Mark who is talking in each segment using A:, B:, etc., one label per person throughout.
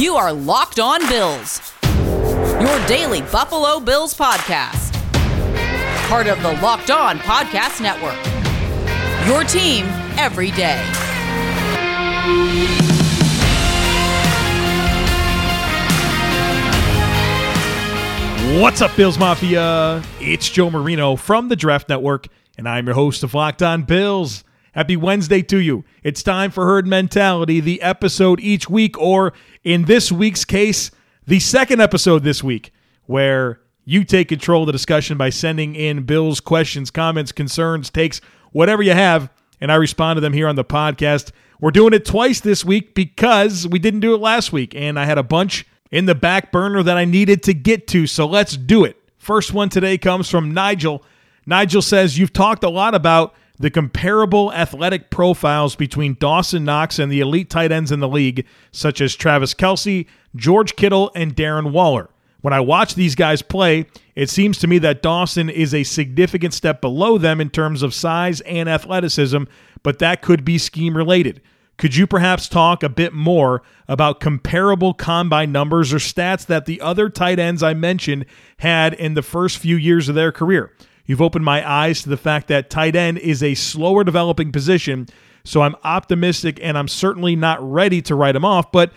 A: You are Locked On Bills, your daily Buffalo Bills podcast. Part of the Locked On Podcast Network. Your team every day.
B: What's up, Bills Mafia? It's Joe Marino from the Draft Network, and I'm your host of Locked On Bills. Happy Wednesday to you. It's time for Herd Mentality, the episode each week, or in this week's case, the second episode this week, where you take control of the discussion by sending in Bills questions, comments, concerns, takes, whatever you have, and I respond to them here on the podcast. We're doing it twice this week because we didn't do it last week, and I had a bunch in the back burner that I needed to get to, so let's do it. First one today comes from Nigel. Nigel says, You've talked a lot about the comparable athletic profiles between Dawson Knox and the elite tight ends in the league, such as Travis Kelce, George Kittle, and Darren Waller. When I watch these guys play, it seems to me that Dawson is a significant step below them in terms of size and athleticism, but that could be scheme related. Could you perhaps talk a bit more about comparable combine numbers or stats that the other tight ends I mentioned had in the first few years of their career? You've opened my eyes to the fact that tight end is a slower developing position, so I'm optimistic and I'm certainly not ready to write him off, but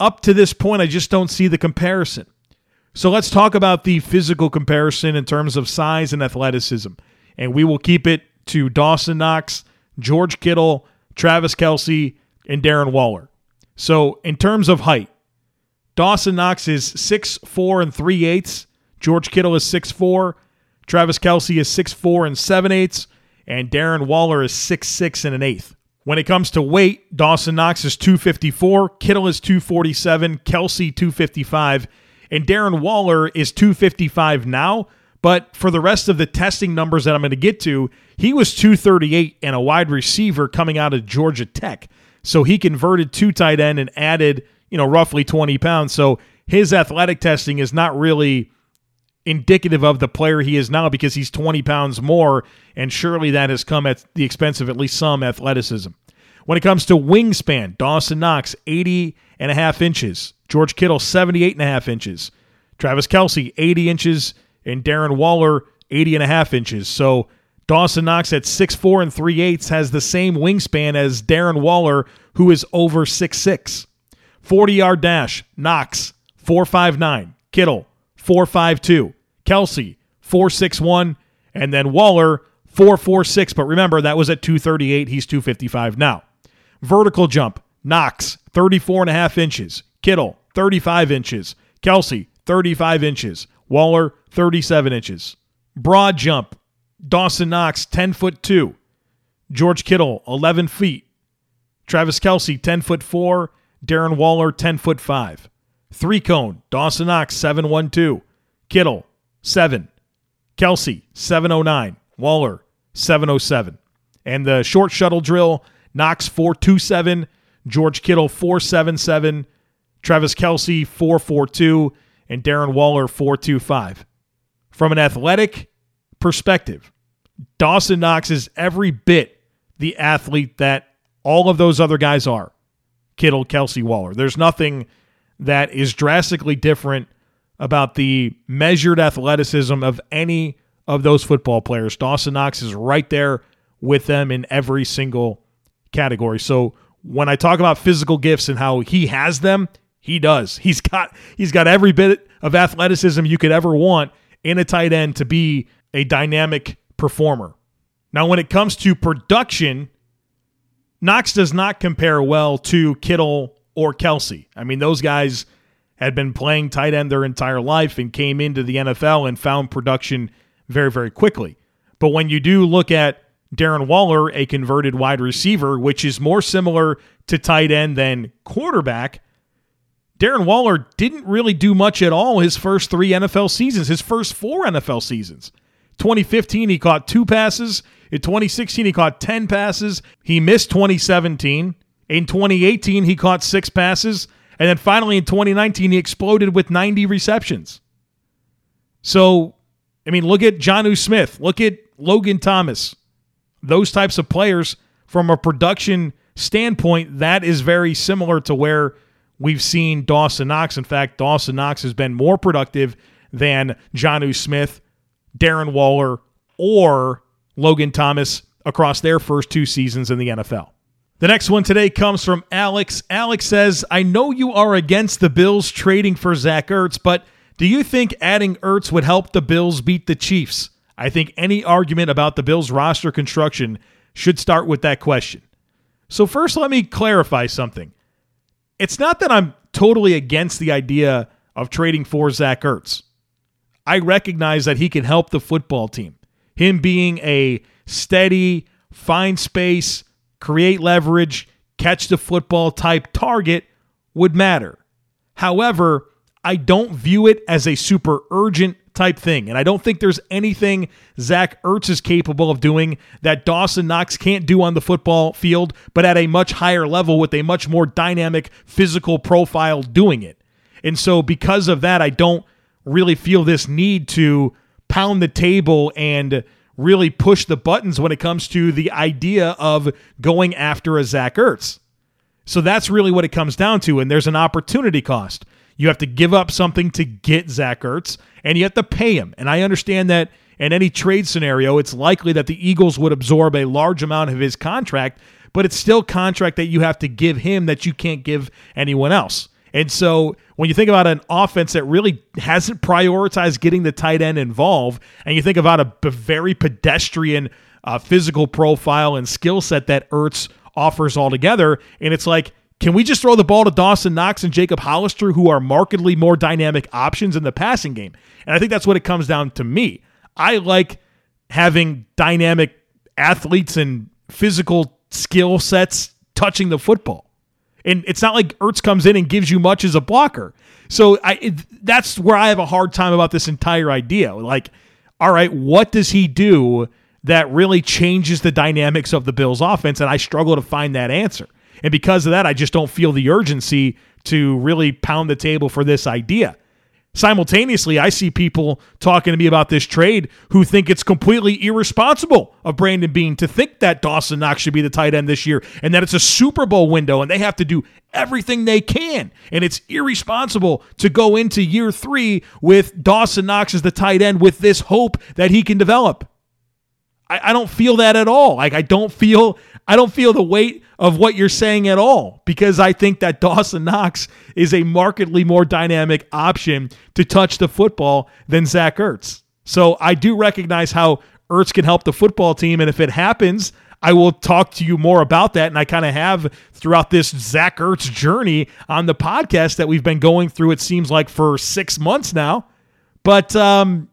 B: up to this point, I just don't see the comparison. So let's talk about the physical comparison in terms of size and athleticism. And we will keep it to Dawson Knox, George Kittle, Travis Kelce, and Darren Waller. So, in terms of height, Dawson Knox is 6'4 and 3 eighths. George Kittle is 6'4. Travis Kelce is 6'4 and 7 eighths. And Darren Waller is 6'6 and an eighth. When it comes to weight, Dawson Knox is 254, Kittle is 247, Kelce 255, and Darren Waller is 255 now. But for the rest of the testing numbers that I'm going to get to, he was 238 and a wide receiver coming out of Georgia Tech. So he converted to tight end and added, you know, roughly 20 pounds. So his athletic testing is not really indicative of the player he is now because he's 20 pounds more, and surely that has come at the expense of at least some athleticism. When it comes to wingspan, Dawson Knox, 80 and a half inches. George Kittle, 78 and a half inches. Travis Kelce, 80 inches. And Darren Waller, 80 and a half inches. So Dawson Knox at 6'4 and 3 eighths has the same wingspan as Darren Waller, who is over 6'6. 40 yard dash, Knox, 4'5'9. Kittle, 4'5'2. Kelce, 461. And then Waller, 4'4'6. But remember, that was at 238. He's 255 now. Vertical jump, Knox, 34 and a half inches. Kittle, 35 inches. Kelce, 35 inches. Waller, 37 inches. Broad jump, Dawson Knox, 10 foot 2. George Kittle, 11 feet. Travis Kelce, 10 foot 4. Darren Waller, 10 foot 5. Three cone, Dawson Knox, 712. Kittle, 7. Kelce, 709. Waller, 707. And the short shuttle drill, Knox, 427. George Kittle, 477. Travis Kelce, 442. And Darren Waller, 425. From an athletic perspective, Dawson Knox is every bit the athlete that all of those other guys are. Kittle, Kelce, Waller. There's nothing that is drastically different about the measured athleticism of any of those football players. Dawson Knox is right there with them in every single category. So when I talk about physical gifts and how he has them, he does. He's got he's got every bit of athleticism you could ever want in a tight end to be a dynamic performer. Now when it comes to production, Knox does not compare well to Kittle or Kelce. I mean, those guys had been playing tight end their entire life and came into the NFL and found production very, very quickly. But when you do look at Darren Waller, a converted wide receiver, which is more similar to tight end than quarterback, Darren Waller didn't really do much at all his first three NFL seasons, his first four NFL seasons. 2015, he caught two passes. In 2016, he caught 10 passes. He missed 2017. In 2018, he caught six passes. And then finally in 2019, he exploded with 90 receptions. So, I mean, look at Jonnu Smith. Look at Logan Thomas. Those types of players, from a production standpoint, that is very similar to where we've seen Dawson Knox. In fact, Dawson Knox has been more productive than Jonnu Smith, Darren Waller, or Logan Thomas across their first two seasons in the NFL. The next one today comes from Alex. Alex says, I know you are against the Bills trading for Zach Ertz, but do you think adding Ertz would help the Bills beat the Chiefs? I think any argument about the Bills' roster construction should start with that question. So, first, let me clarify something. It's not that I'm totally against the idea of trading for Zach Ertz. I recognize that he can help the football team. Him being a steady, find space, create leverage, catch the football type target would matter. However, I don't view it as a super urgent type thing. And I don't think there's anything Zach Ertz is capable of doing that Dawson Knox can't do on the football field, but at a much higher level with a much more dynamic physical profile doing it. And so, because of that, I don't really feel this need to pound the table and really push the buttons when it comes to the idea of going after a Zach Ertz. So that's really what it comes down to. And there's an opportunity cost. You have to give up something to get Zach Ertz, and you have to pay him. And I understand that in any trade scenario, it's likely that the Eagles would absorb a large amount of his contract, but it's still contract that you have to give him that you can't give anyone else. And so when you think about an offense that really hasn't prioritized getting the tight end involved, and you think about a, very pedestrian uh, physical profile and skill set that Ertz offers altogether, and it's like, can we just throw the ball to Dawson Knox and Jacob Hollister, who are markedly more dynamic options in the passing game? And I think that's what it comes down to me. I like having dynamic athletes and physical skill sets touching the football. And it's not like Ertz comes in and gives you much as a blocker. So I it, that's where I have a hard time about this entire idea. Like, all right, what does he do that really changes the dynamics of the Bills offense? And I struggle to find that answer. And because of that, I just don't feel the urgency to really pound the table for this idea. Simultaneously, I see people talking to me about this trade who think it's completely irresponsible of Brandon Beane to think that Dawson Knox should be the tight end this year and that it's a Super Bowl window and they have to do everything they can. And it's irresponsible to go into year three with Dawson Knox as the tight end with this hope that he can develop. I, I don't feel that at all. Like I don't feel I don't feel the weight of what you're saying at all because I think that Dawson Knox is a markedly more dynamic option to touch the football than Zach Ertz. So I do recognize how Ertz can help the football team. And if it happens, I will talk to you more about that. And I kind of have throughout this Zach Ertz journey on the podcast that we've been going through, it seems like for six months now. But, um,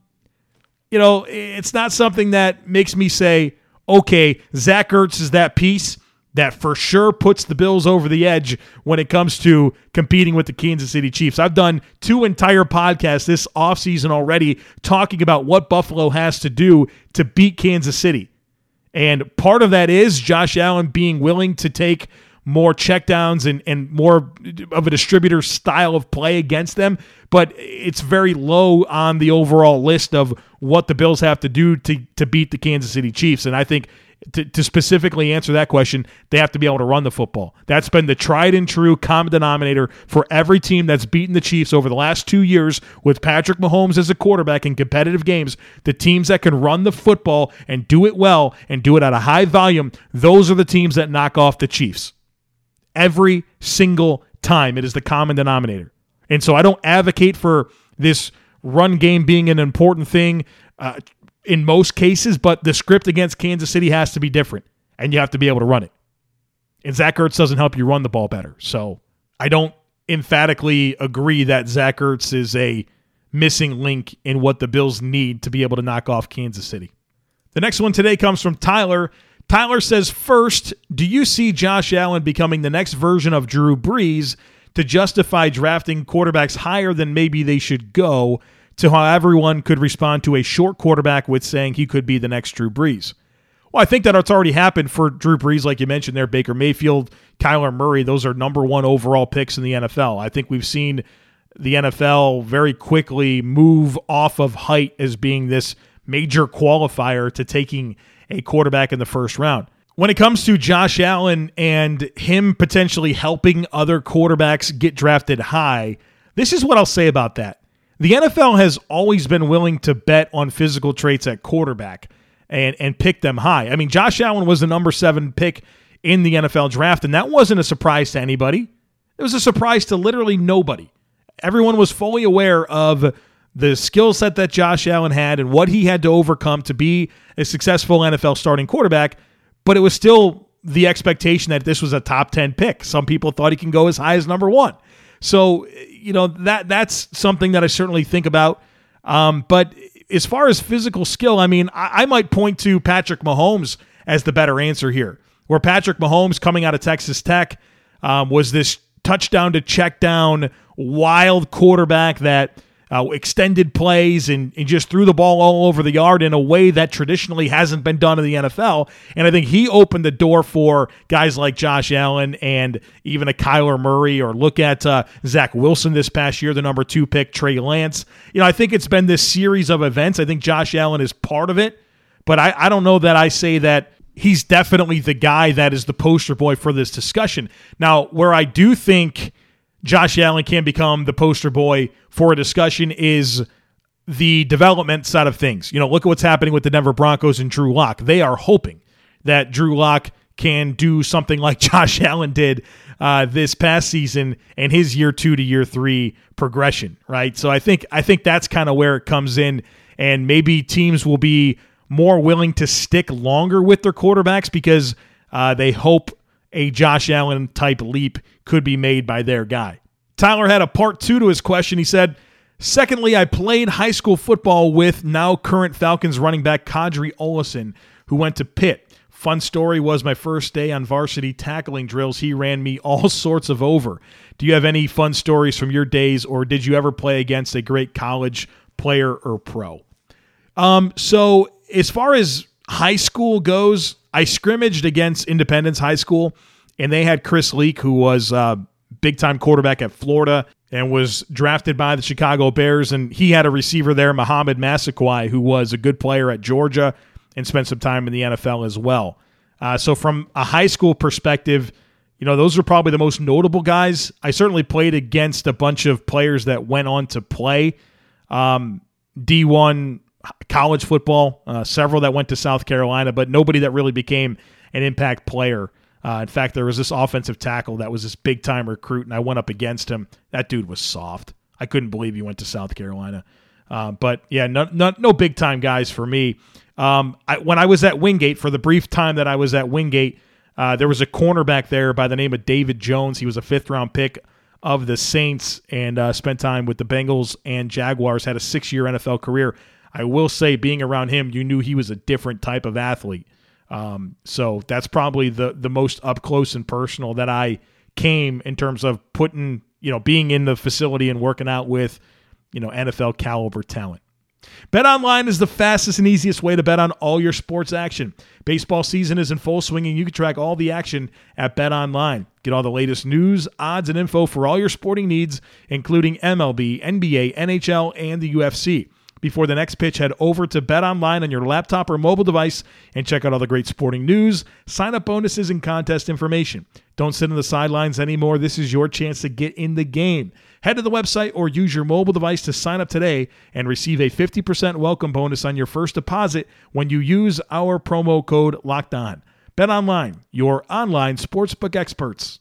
B: you know, it's not something that makes me say, okay, Zach Ertz is that piece that for sure puts the Bills over the edge when it comes to competing with the Kansas City Chiefs. I've done two entire podcasts this offseason already talking about what Buffalo has to do to beat Kansas City. And part of that is Josh Allen being willing to take more checkdowns and, and more of a distributor style of play against them. But it's very low on the overall list of what the Bills have to do to, to beat the Kansas City Chiefs. And I think to, to specifically answer that question, they have to be able to run the football. That's been the tried and true common denominator for every team that's beaten the Chiefs over the last two years with Patrick Mahomes as a quarterback in competitive games. The teams that can run the football and do it well and do it at a high volume, those are the teams that knock off the Chiefs. Every single time, it is the common denominator. And so I don't advocate for this run game being an important thing. Uh, in most cases, but the script against Kansas City has to be different, and you have to be able to run it. And Zach Ertz doesn't help you run the ball better. So I don't emphatically agree that Zach Ertz is a missing link in what the Bills need to be able to knock off Kansas City. The next one today comes from Tyler. Tyler says, First, do you see Josh Allen becoming the next version of Drew Brees? To justify drafting quarterbacks higher than maybe they should go to how everyone could respond to a short quarterback with saying he could be the next Drew Brees. Well, I think that it's already happened for Drew Brees, like you mentioned there, Baker Mayfield, Kyler Murray. Those are number one overall picks in the NFL. I think we've seen the NFL very quickly move off of height as being this major qualifier to taking a quarterback in the first round. When it comes to Josh Allen and him potentially helping other quarterbacks get drafted high, this is what I'll say about that. The NFL has always been willing to bet on physical traits at quarterback and, and pick them high. I mean, Josh Allen was the number seven pick in the NFL draft, and that wasn't a surprise to anybody. It was a surprise to literally nobody. Everyone was fully aware of the skill set that Josh Allen had and what he had to overcome to be a successful NFL starting quarterback, but it was still the expectation that this was a top 10 pick. Some people thought he can go as high as number 1. So, you know, that that's something that I certainly think about. Um, but as far as physical skill, I mean, I, I might point to Patrick Mahomes as the better answer here. Where Patrick Mahomes coming out of Texas Tech um, was this touchdown to check down wild quarterback that uh, extended plays and, and just threw the ball all over the yard in a way that traditionally hasn't been done in the NFL. And I think he opened the door for guys like Josh Allen and even a Kyler Murray, or look at uh, Zach Wilson this past year, the number two pick, Trey Lance. You know, I think it's been this series of events. I think Josh Allen is part of it, but I, I don't know that I say that he's definitely the guy that is the poster boy for this discussion. Now, where I do think Josh Allen can become the poster boy for a discussion is the development side of things. You know, look at what's happening with the Denver Broncos and Drew Lock. They are hoping that Drew Lock can do something like Josh Allen did uh, this past season and his year two to year three progression, right? So I think I think that's kind of where it comes in, and maybe teams will be more willing to stick longer with their quarterbacks because uh, they hope a Josh Allen type leap could be made by their guy. Tyler had a part two to his question. He said, Secondly, I played high school football with now current Falcons running back Qadree Ollison, who went to Pitt. Fun story was my first day on varsity tackling drills. He ran me all sorts of over. Do you have any fun stories from your days, or did you ever play against a great college player or pro? Um, so as far as high school goes, I scrimmaged against Independence High School, and they had Chris Leak, who was uh, big time quarterback at Florida and was drafted by the Chicago Bears. And he had a receiver there, Mohamed Massaquoi, who was a good player at Georgia and spent some time in the NFL as well. Uh, so, from a high school perspective, you know, those are probably the most notable guys. I certainly played against a bunch of players that went on to play um, D1 college football, uh, several that went to South Carolina, but nobody that really became an impact player. Uh, in fact, there was this offensive tackle that was this big time recruit, and I went up against him. That dude was soft. I couldn't believe he went to South Carolina. Uh, but yeah, no, no, no, big time guys for me. Um, I, when I was at Wingate, for the brief time that I was at Wingate, uh, there was a cornerback there by the name of David Jones. He was a fifth round pick of the Saints and uh, spent time with the Bengals and Jaguars, had a six year NFL career. I will say, being around him, you knew he was a different type of athlete. Um, so that's probably the the most up close and personal that I came in terms of putting, you know, being in the facility and working out with, you know, NFL caliber talent. Bet online is the fastest and easiest way to bet on all your sports action. Baseball season is in full swing and you can track all the action at Bet Online. Get all the latest news, odds, and info for all your sporting needs, including MLB, NBA, NHL, and the UFC. Before the next pitch, head over to Bet Online on your laptop or mobile device and check out all the great sporting news, sign up bonuses, and contest information. Don't sit on the sidelines anymore. This is your chance to get in the game. Head to the website or use your mobile device to sign up today and receive a 50% welcome bonus on your first deposit when you use our promo code Locked On. Bet Online, your online sportsbook experts.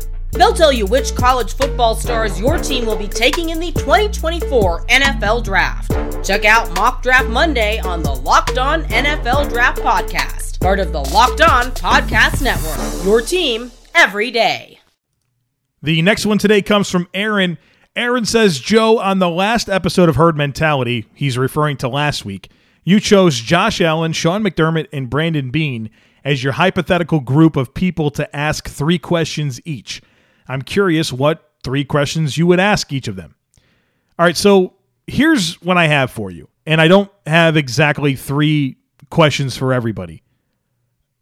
C: They'll tell you which college football stars your team will be taking in the 2024 NFL Draft. Check out Mock Draft Monday on the Locked On NFL Draft Podcast Part of the Locked On Podcast Network. Your team every day.
B: The next one today comes from Aaron. Aaron says, Joe, on the last episode of Herd Mentality, he's referring to last week, you chose Josh Allen, Sean McDermott, and Brandon Beane as your hypothetical group of people to ask three questions each. I'm curious what three questions you would ask each of them. All right, so here's what I have for you. And I don't have exactly three questions for everybody,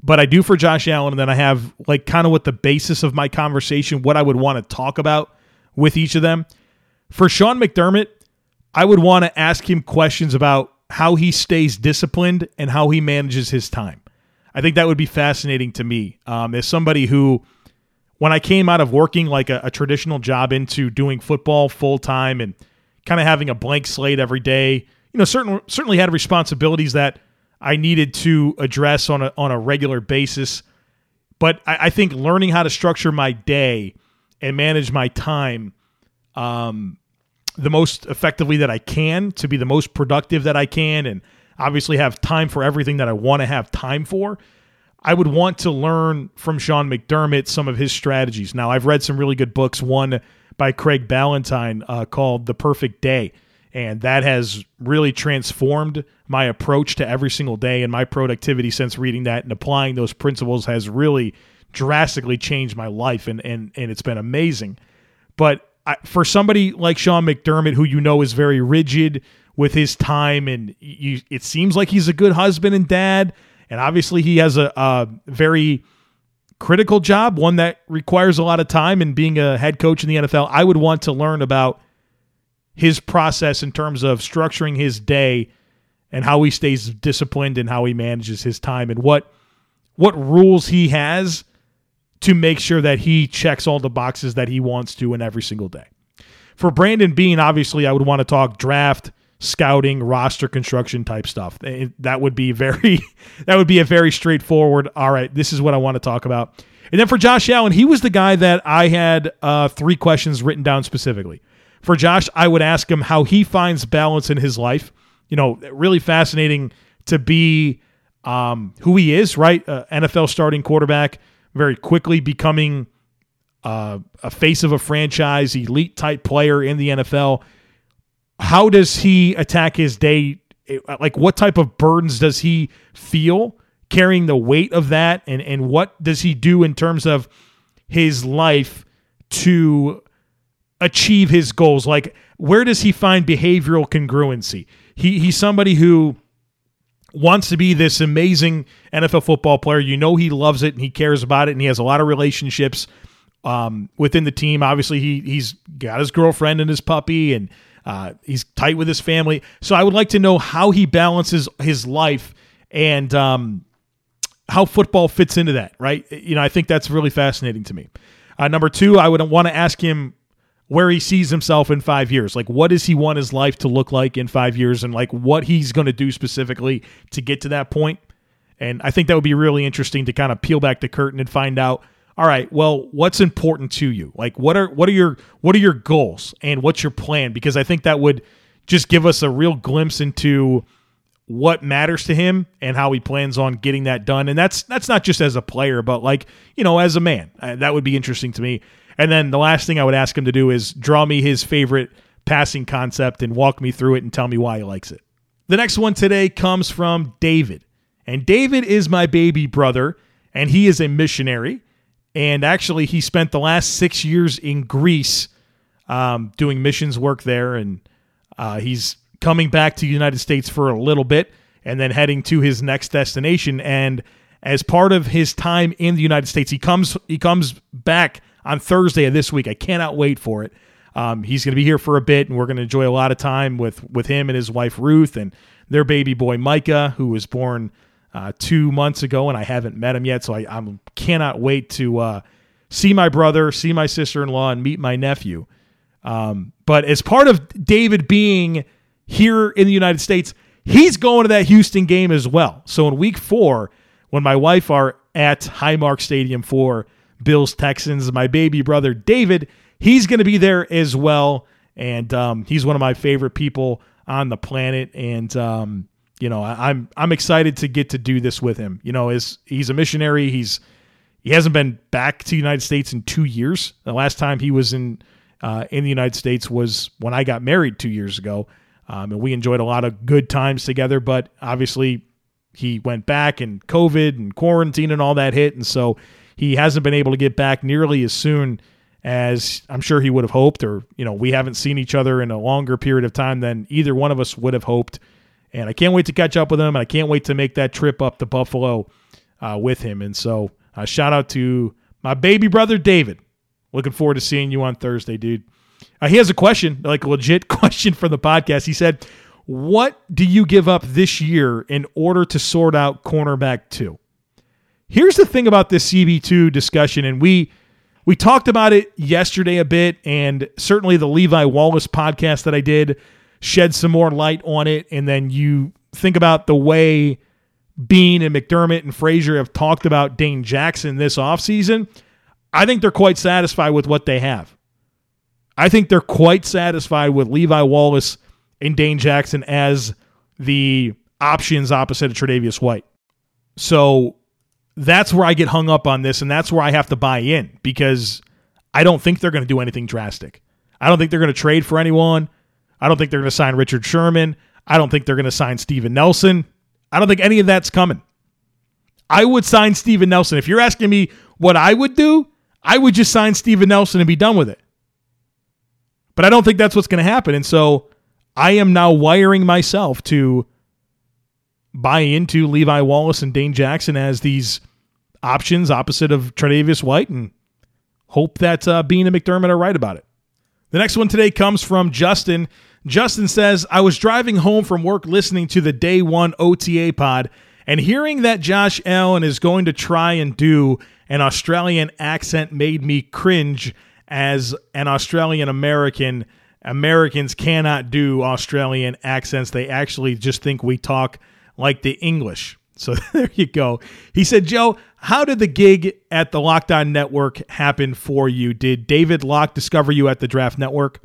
B: but I do for Josh Allen. And then I have like kind of what the basis of my conversation, what I would want to talk about with each of them. For Sean McDermott, I would want to ask him questions about how he stays disciplined and how he manages his time. I think that would be fascinating to me um, as somebody who, when I came out of working like a, a traditional job into doing football full time and kind of having a blank slate every day, you know, certain, certainly had responsibilities that I needed to address on a on a regular basis. But I, I think learning how to structure my day and manage my time um, the most effectively that I can to be the most productive that I can and obviously have time for everything that I want to have time for. I would want to learn from Sean McDermott some of his strategies. Now, I've read some really good books, one by Craig Ballantyne uh, called The Perfect Day. And that has really transformed my approach to every single day and my productivity since reading that and applying those principles has really drastically changed my life. And, and, and it's been amazing. But I, for somebody like Sean McDermott, who you know is very rigid with his time, and you, it seems like he's a good husband and dad, and obviously he has a, a very critical job, one that requires a lot of time. And being a head coach in the NFL, I would want to learn about his process in terms of structuring his day and how he stays disciplined and how he manages his time and what what rules he has to make sure that he checks all the boxes that he wants to in every single day. For Brandon Beane, obviously, I would want to talk draft, scouting, roster construction type stuff. That would be very, that would be a very straightforward. All right, this is what I want to talk about. And then for Josh Allen, he was the guy that I had uh, three questions written down specifically. For Josh, I would ask him how he finds balance in his life. You know, really fascinating to be um, who he is, right? Uh, NFL starting quarterback very quickly becoming uh, a face of a franchise, elite type player in the NFL. How does he attack his day? Like, what type of burdens does he feel carrying the weight of that? And, and what does he do in terms of his life to achieve his goals? Like, where does he find behavioral congruency? He, he's somebody who wants to be this amazing NFL football player. You know he loves it and he cares about it and he has a lot of relationships um, within the team. Obviously, he he's got his girlfriend and his puppy and uh, he's tight with his family. So I would like to know how he balances his life and um, how football fits into that. Right? You know, I think that's really fascinating to me. Uh, number two, I would want to ask him where he sees himself in five years. Like, what does he want his life to look like in five years, and like what he's going to do specifically to get to that point. And I think that would be really interesting to kind of peel back the curtain and find out. All right, well, what's important to you? Like, what are what are your what are your goals and what's your plan? Because I think that would just give us a real glimpse into what matters to him and how he plans on getting that done. And that's that's not just as a player, but like you know, as a man, uh, that would be interesting to me. And then the last thing I would ask him to do is draw me his favorite passing concept and walk me through it and tell me why he likes it. The next one today comes from David. And David is my baby brother, and he is a missionary. And actually, he spent the last six years in Greece um, doing missions work there. And uh, he's coming back to the United States for a little bit and then heading to his next destination. And as part of his time in the United States, he comes he comes back on Thursday of this week. I cannot wait for it. Um, he's going to be here for a bit, and we're going to enjoy a lot of time with with him and his wife Ruth and their baby boy Micah, who was born uh, two months ago, and I haven't met him yet, so I I'm, cannot wait to uh, see my brother, see my sister in law, and meet my nephew. Um, but as part of David being here in the United States, he's going to that Houston game as well. So in week four, when my wife are at Highmark Stadium for Bills Texans. My baby brother David, he's going to be there as well, and um, he's one of my favorite people on the planet. And um, you know, I, I'm I'm excited to get to do this with him. You know, is he's a missionary. He's he hasn't been back to the United States in two years. The last time he was in uh, in the United States was when I got married two years ago, um, and we enjoyed a lot of good times together. But obviously, he went back and COVID and quarantine and all that hit, and so he hasn't been able to get back nearly as soon as I'm sure he would have hoped. Or you know, we haven't seen each other in a longer period of time than either one of us would have hoped. And I can't wait to catch up with him, and I can't wait to make that trip up to Buffalo uh, with him. And so, uh, shout out to my baby brother David. Looking forward to seeing you on Thursday, dude. Uh, he has a question, like a legit question for the podcast. He said, What do you give up this year in order to sort out cornerback two? Here's the thing about this CB2 discussion, and we we talked about it yesterday a bit, and certainly the Levi Wallace podcast that I did shed some more light on it. And then you think about the way Beane and McDermott and Frazier have talked about Dane Jackson this offseason. I think they're quite satisfied with what they have. I think they're quite satisfied with Levi Wallace and Dane Jackson as the options opposite of Tre'Davious White. So that's where I get hung up on this, and that's where I have to buy in because I don't think they're going to do anything drastic. I don't think they're going to trade for anyone. I don't think they're going to sign Richard Sherman. I don't think they're going to sign Steven Nelson. I don't think any of that's coming. I would sign Steven Nelson. If you're asking me what I would do, I would just sign Steven Nelson and be done with it. But I don't think that's what's going to happen. And so I am now wiring myself to buy into Levi Wallace and Dane Jackson as these options opposite of Tre'Davious White and hope that uh, Beane and McDermott are right about it. The next one today comes from Justin. Justin says, I was driving home from work listening to the day one OTA pod and hearing that Josh Allen is going to try and do an Australian accent made me cringe as an Australian American. Americans cannot do Australian accents. They actually just think we talk like the English. So there you go. He said, Joe, how did the gig at the Locked On Network happen for you? Did David Locke discover you at the Draft Network?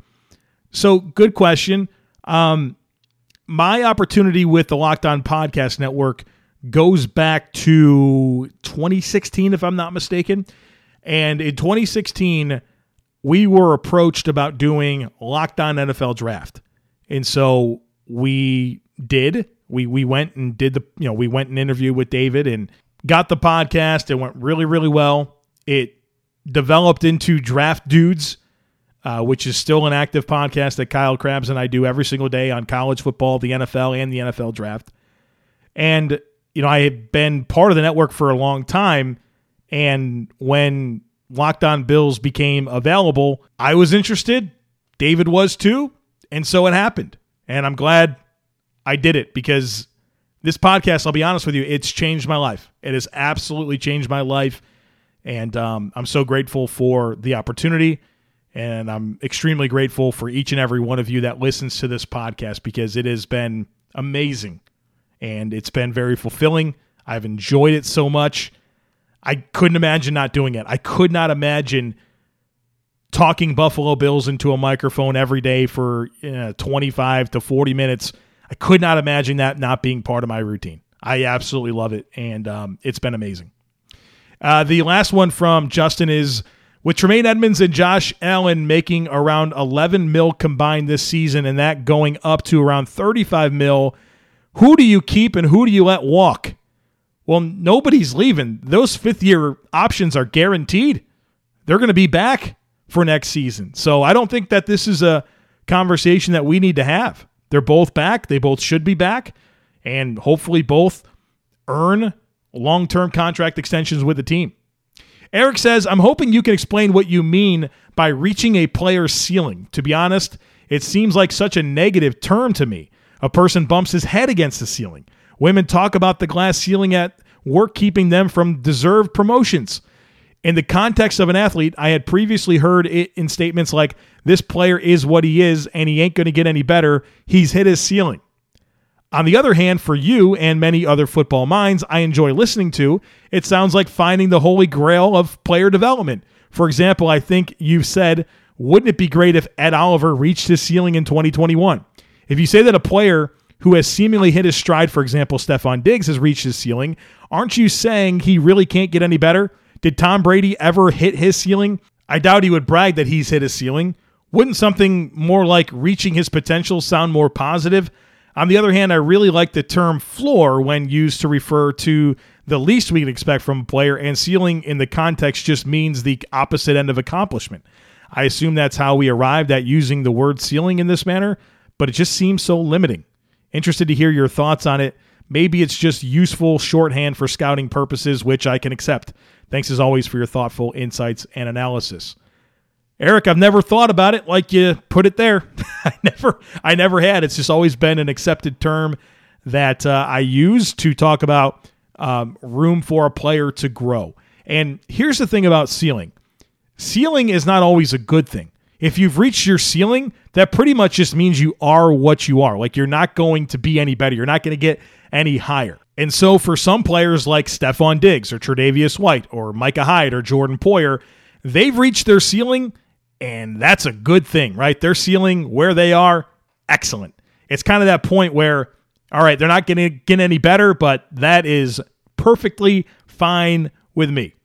B: So, good question. Um, my opportunity with the Locked On Podcast Network goes back to 2016, if I'm not mistaken. And in 2016, we were approached about doing Locked On NFL Draft. And so we did. We we went and did the you know we went and interviewed with David and got the podcast. It went really really well. It developed into Draft Dudes uh, which is still an active podcast that Kyle Crabbs and I do every single day on college football, the NFL, and the NFL draft. And, you know, I had been part of the network for a long time. And when Locked On Bills became available, I was interested. David was too. And so it happened. And I'm glad I did it because this podcast, I'll be honest with you, it's changed my life. It has absolutely changed my life. And um, I'm so grateful for the opportunity. And I'm extremely grateful for each and every one of you that listens to this podcast because it has been amazing and it's been very fulfilling. I've enjoyed it so much. I couldn't imagine not doing it. I could not imagine talking Buffalo Bills into a microphone every day for you know, 25 to 40 minutes. I could not imagine that not being part of my routine. I absolutely love it, and um, it's been amazing. Uh, the last one from Justin is with Tremaine Edmunds and Josh Allen making around 11 mil combined this season and that going up to around 35 mil, who do you keep and who do you let walk? Well, nobody's leaving. Those fifth year options are guaranteed. They're going to be back for next season. So I don't think that this is a conversation that we need to have. They're both back. They both should be back. And hopefully both earn long term contract extensions with the team. Eric says, I'm hoping you can explain what you mean by reaching a player's ceiling. To be honest, it seems like such a negative term to me. A person bumps his head against the ceiling. Women talk about the glass ceiling at work keeping them from deserved promotions. In the context of an athlete, I had previously heard it in statements like, This player is what he is, and he ain't going to get any better. He's hit his ceiling. On the other hand, for you and many other football minds I enjoy listening to, it sounds like finding the holy grail of player development. For example, I think you've said, wouldn't it be great if Ed Oliver reached his ceiling in 2021? If you say that a player who has seemingly hit his stride, for example, Stefon Diggs has reached his ceiling, aren't you saying he really can't get any better? Did Tom Brady ever hit his ceiling? I doubt he would brag that he's hit his ceiling. Wouldn't something more like reaching his potential sound more positive? On the other hand, I really like the term floor when used to refer to the least we can expect from a player, and ceiling in the context just means the opposite end of accomplishment. I assume that's how we arrived at using the word ceiling in this manner, but it just seems so limiting. Interested to hear your thoughts on it. Maybe it's just useful shorthand for scouting purposes, which I can accept. Thanks as always for your thoughtful insights and analysis. Eric, I've never thought about it like you put it there. I never I never had. It's just always been an accepted term that uh, I use to talk about um, room for a player to grow. And here's the thing about ceiling. Ceiling is not always a good thing. If you've reached your ceiling, that pretty much just means you are what you are. Like you're not going to be any better. You're not going to get any higher. And so for some players like Stefon Diggs or Tre'Davious White or Micah Hyde or Jordan Poyer, they've reached their ceiling and that's a good thing, right? Their ceiling where they are, excellent. It's kind of that point where, all right, they're not going to get any better, but that is perfectly fine with me.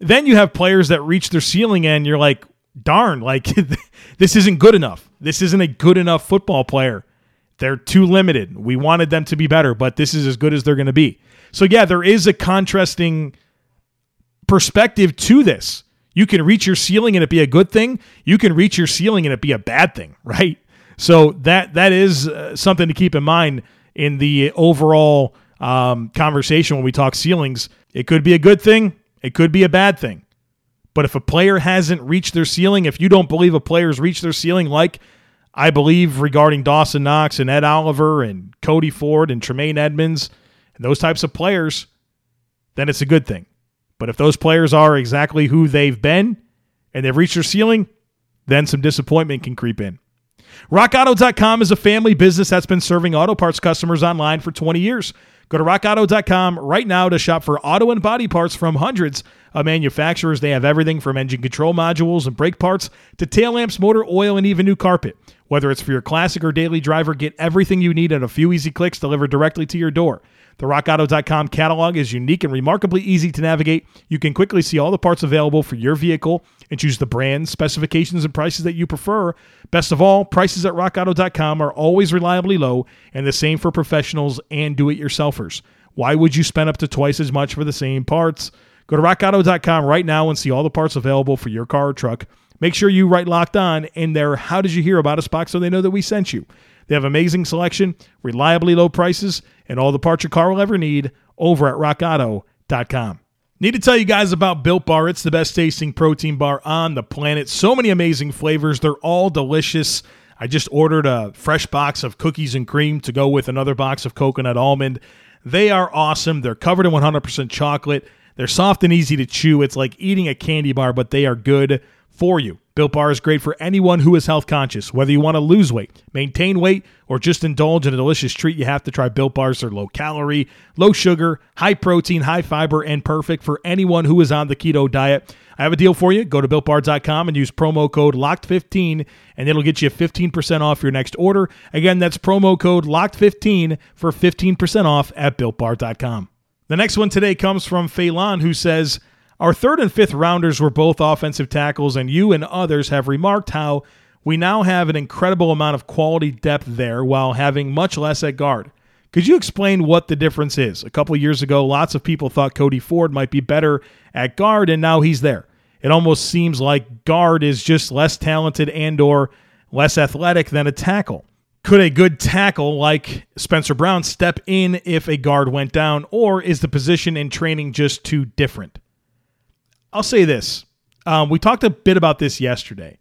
B: Then you have players that reach their ceiling and you're like, darn, like this isn't good enough. This isn't a good enough football player. They're too limited. We wanted them to be better, but this is as good as they're going to be. So, yeah, there is a contrasting perspective to this. You can reach your ceiling and it be a good thing. You can reach your ceiling and it be a bad thing, right? So that that is uh, something to keep in mind in the overall um, conversation when we talk ceilings. It could be a good thing. It could be a bad thing. But if a player hasn't reached their ceiling, if you don't believe a player's reached their ceiling, like I believe regarding Dawson Knox and Ed Oliver and Cody Ford and Tremaine Edmunds and those types of players, then it's a good thing. But if those players are exactly who they've been and they've reached their ceiling, then some disappointment can creep in. RockAuto.com is a family business that's been serving auto parts customers online for 20 years. Go to rockauto.com right now to shop for auto and body parts from hundreds of manufacturers. They have everything from engine control modules and brake parts to tail lamps, motor oil, and even new carpet. Whether it's for your classic or daily driver, get everything you need in a few easy clicks delivered directly to your door. The RockAuto.com catalog is unique and remarkably easy to navigate. You can quickly see all the parts available for your vehicle and choose the brands, specifications, and prices that you prefer. Best of all, prices at RockAuto.com are always reliably low and the same for professionals and do it yourselfers. Why would you spend up to twice as much for the same parts? Go to RockAuto.com right now and see all the parts available for your car or truck. Make sure you write locked on in there. How did you hear about us box so they know that we sent you? They have amazing selection, reliably low prices, and all the parts your car will ever need over at rockauto.com. Need to tell you guys about Built Bar. It's the best tasting protein bar on the planet. So many amazing flavors. They're all delicious. I just ordered a fresh box of cookies and cream to go with another box of coconut almond. They are awesome. They're covered in 100% chocolate. They're soft and easy to chew. It's like eating a candy bar, but they are good for you. Built Bar is great for anyone who is health conscious. Whether you want to lose weight, maintain weight, or just indulge in a delicious treat, you have to try Built Bars. They're low calorie, low sugar, high protein, high fiber, and perfect for anyone who is on the keto diet. I have a deal for you. Go to builtbar.com and use promo code LOCKED15 and it'll get you 15% off your next order. Again, that's promo code LOCKED15 for 15% off at builtbar.com. The next one today comes from Phelan, who says, our third and fifth rounders were both offensive tackles, and you and others have remarked how we now have an incredible amount of quality depth there while having much less at guard. Could you explain what the difference is? A couple years ago, lots of people thought Cody Ford might be better at guard, and now he's there. It almost seems like guard is just less talented and or less athletic than a tackle. Could a good tackle like Spencer Brown step in if a guard went down, or is the position in training just too different? I'll say this. Um, we talked a bit about this yesterday,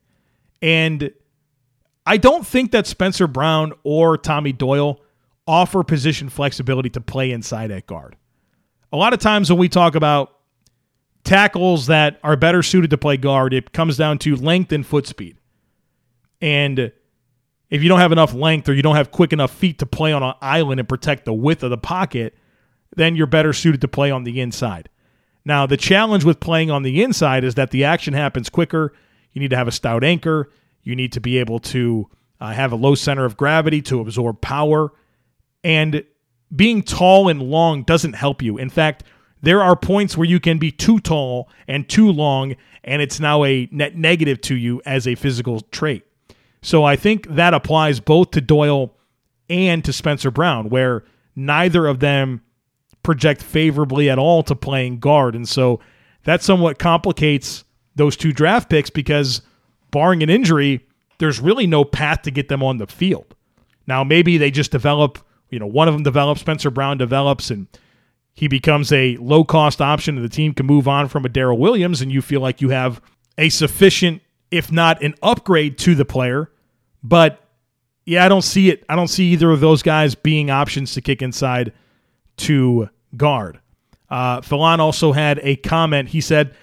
B: and I don't think that Spencer Brown or Tommy Doyle offer position flexibility to play inside at guard. A lot of times when we talk about tackles that are better suited to play guard, it comes down to length and foot speed. And if you don't have enough length or you don't have quick enough feet to play on an island and protect the width of the pocket, then you're better suited to play on the inside. Now, the challenge with playing on the inside is that the action happens quicker. You need to have a stout anchor. You need to be able to uh, have a low center of gravity to absorb power. And being tall and long doesn't help you. In fact, there are points where you can be too tall and too long, and it's now a net negative to you as a physical trait. So I think that applies both to Doyle and to Spencer Brown, where neither of them project favorably at all to playing guard. And so that somewhat complicates those two draft picks because, barring an injury, there's really no path to get them on the field. Now, maybe they just develop, you know, one of them develops, Spencer Brown develops, and he becomes a low cost option and the team can move on from a Daryl Williams and you feel like you have a sufficient, if not an upgrade to the player. But yeah, I don't see it. I don't see either of those guys being options to kick inside to guard. Uh, also had a comment. He said,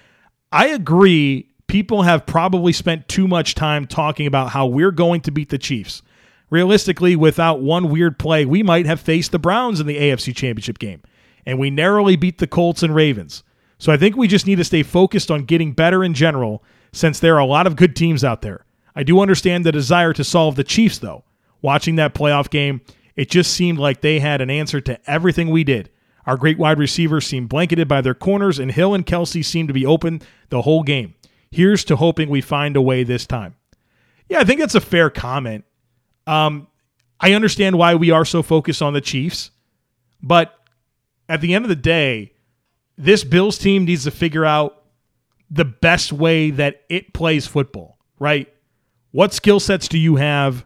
B: I agree. People have probably spent too much time talking about how we're going to beat the Chiefs. Realistically, without one weird play, we might have faced the Browns in the AFC Championship game and we narrowly beat the Colts and Ravens. So I think we just need to stay focused on getting better in general since there are a lot of good teams out there. I do understand the desire to solve the Chiefs, though. Watching that playoff game, it just seemed like they had an answer to everything we did. Our great wide receivers seemed blanketed by their corners, and Hill and Kelce seemed to be open the whole game. Here's to hoping we find a way this time. Yeah, I think that's a fair comment. Um, I understand why we are so focused on the Chiefs, but at the end of the day, this Bills team needs to figure out the best way that it plays football, right? What skill sets do you have,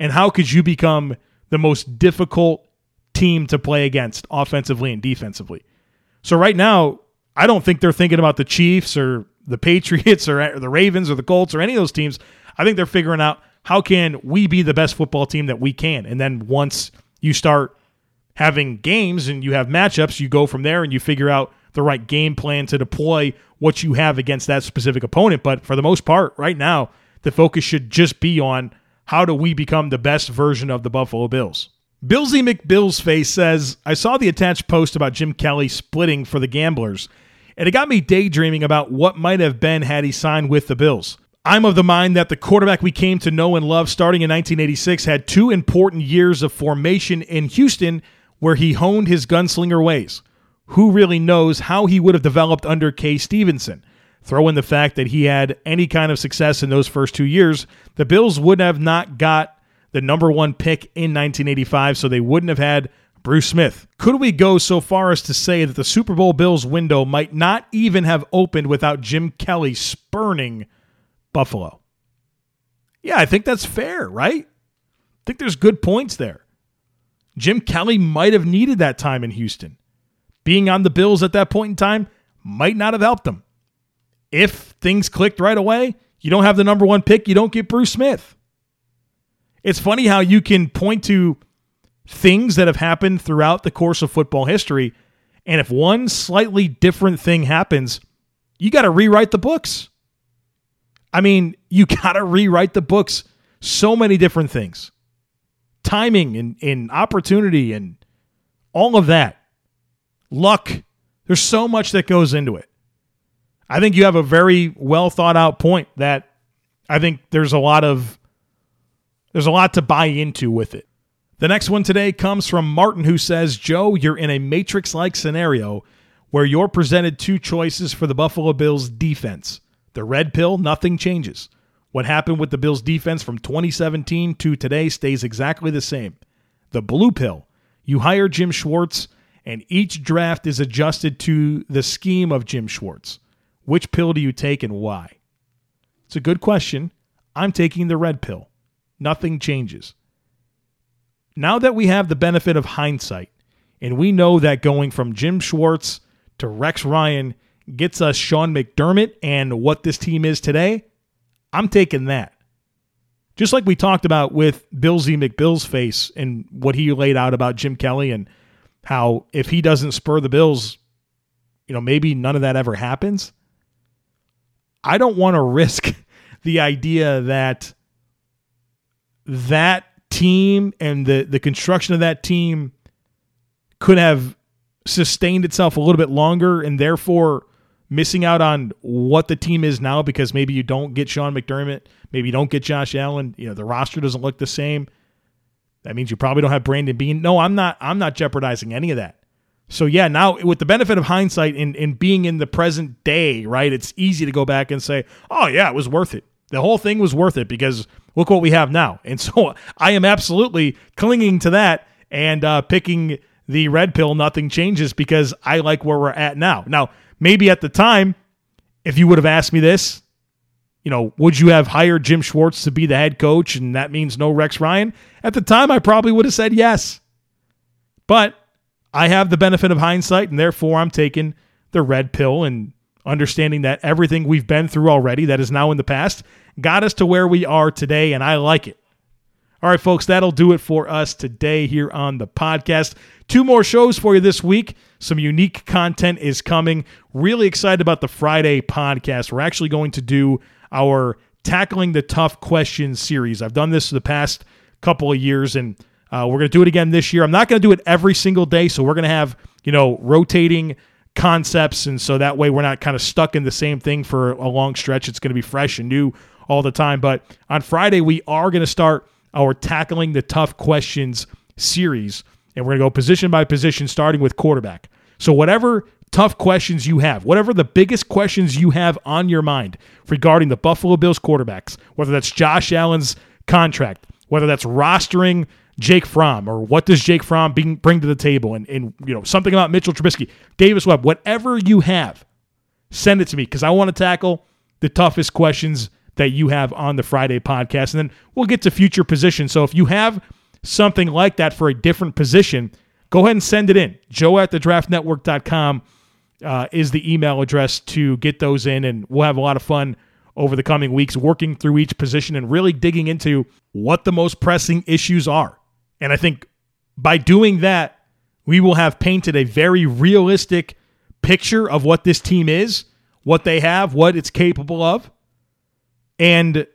B: and how could you become the most difficult team to play against offensively and defensively? So, right now, I don't think they're thinking about the Chiefs or the Patriots or the Ravens or the Colts or any of those teams. I think they're figuring out how can we be the best football team that we can. And then once you start having games and you have matchups, you go from there and you figure out the right game plan to deploy what you have against that specific opponent. But for the most part, right now, the focus should just be on how do we become the best version of the Buffalo Bills. Billsy McBill's face says, I saw the attached post about Jim Kelly splitting for the Gamblers, and it got me daydreaming about what might have been had he signed with the Bills. I'm of the mind that the quarterback we came to know and love starting in 1986 had two important years of formation in Houston where he honed his gunslinger ways. Who really knows how he would have developed under Kay Stephenson? Throw in the fact that he had any kind of success in those first two years, the Bills would have not got the number one pick in 1985, so they wouldn't have had Bruce Smith. Could we go so far as to say that the Super Bowl Bills window might not even have opened without Jim Kelly spurning Buffalo? Yeah, I think that's fair, right? I think there's good points there. Jim Kelly might have needed that time in Houston. Being on the Bills at that point in time might not have helped them. If things clicked right away, you don't have the number one pick, you don't get Bruce Smith. It's funny how you can point to things that have happened throughout the course of football history. And if one slightly different thing happens, you got to rewrite the books. I mean, you got to rewrite the books. So many different things timing and, and opportunity and all of that. Luck. There's so much that goes into it. I think you have a very well thought out point that I think there's a lot of there's a lot to buy into with it. The next one today comes from Martin who says, "Joe, you're in a matrix-like scenario where you're presented two choices for the Buffalo Bills defense. The red pill, nothing changes. What happened with the Bills defense from 2017 to today stays exactly the same. The blue pill, you hire Jim Schwartz, and each draft is adjusted to the scheme of Jim Schwartz. Which pill do you take and why? It's a good question. I'm taking the red pill. Nothing changes. Now that we have the benefit of hindsight, and we know that going from Jim Schwartz to Rex Ryan gets us Sean McDermott and what this team is today, I'm taking that. Just like we talked about with Bill Z. McBill's face and what he laid out about Jim Kelly and how if he doesn't spur the Bills, you know, maybe none of that ever happens. I don't want to risk the idea that that team and the the construction of that team could have sustained itself a little bit longer and therefore missing out on what the team is now because maybe you don't get Sean McDermott, maybe you don't get Josh Allen, you know, the roster doesn't look the same. That means you probably don't have Brandon Beane. No, I'm not. I'm not jeopardizing any of that. So yeah, now with the benefit of hindsight in in being in the present day, right? It's easy to go back and say, "Oh yeah, it was worth it." The whole thing was worth it because look what we have now. And so I am absolutely clinging to that and uh, picking the red pill. Nothing changes because I like where we're at now. Now, maybe at the time, if you would have asked me this, you know, would you have hired Jim Schwartz to be the head coach and that means no Rex Ryan? At the time, I probably would have said yes. But I have the benefit of hindsight, and therefore I'm taking the red pill and understanding that everything we've been through already that is now in the past got us to where we are today, and I like it. All right, folks, that'll do it for us today here on the podcast. Two more shows for you this week. Some unique content is coming. Really excited about the Friday podcast. We're actually going to do our Tackling the Tough Questions series. I've done this the past couple of years, and uh, we're going to do it again this year. I'm not going to do it every single day, so we're going to have, you know, rotating concepts. And so that way we're not kind of stuck in the same thing for a long stretch. It's going to be fresh and new all the time. But on Friday, we are going to start our Tackling the Tough Questions series. And we're going to go position by position, starting with quarterback. So, whatever tough questions you have, whatever the biggest questions you have on your mind regarding the Buffalo Bills quarterbacks, whether that's Josh Allen's contract, whether that's rostering Jake Fromm or what does Jake Fromm bring, bring to the table and, and you know something about Mitchell Trubisky, Davis Webb, whatever you have, send it to me because I want to tackle the toughest questions that you have on the Friday podcast. And then we'll get to future positions. So if you have something like that for a different position, go ahead and send it in. Joe at the draftnetwork.com uh, is the email address to get those in. And we'll have a lot of fun over the coming weeks working through each position and really digging into what the most pressing issues are. And I think by doing that, we will have painted a very realistic picture of what this team is, what they have, what it's capable of and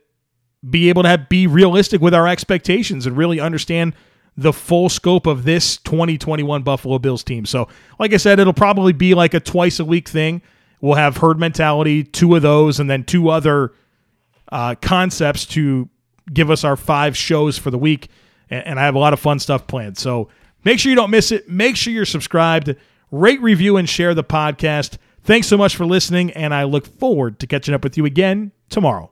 B: be able to have, be realistic with our expectations and really understand the full scope of this 2021 Buffalo Bills team. So, like I said, it'll probably be like a twice a week thing. We'll have herd mentality, two of those, and then two other uh, concepts to give us our five shows for the week. And, and I have a lot of fun stuff planned. So make sure you don't miss it. Make sure you're subscribed, rate, review, and share the podcast. Thanks so much for listening, and I look forward to catching up with you again tomorrow.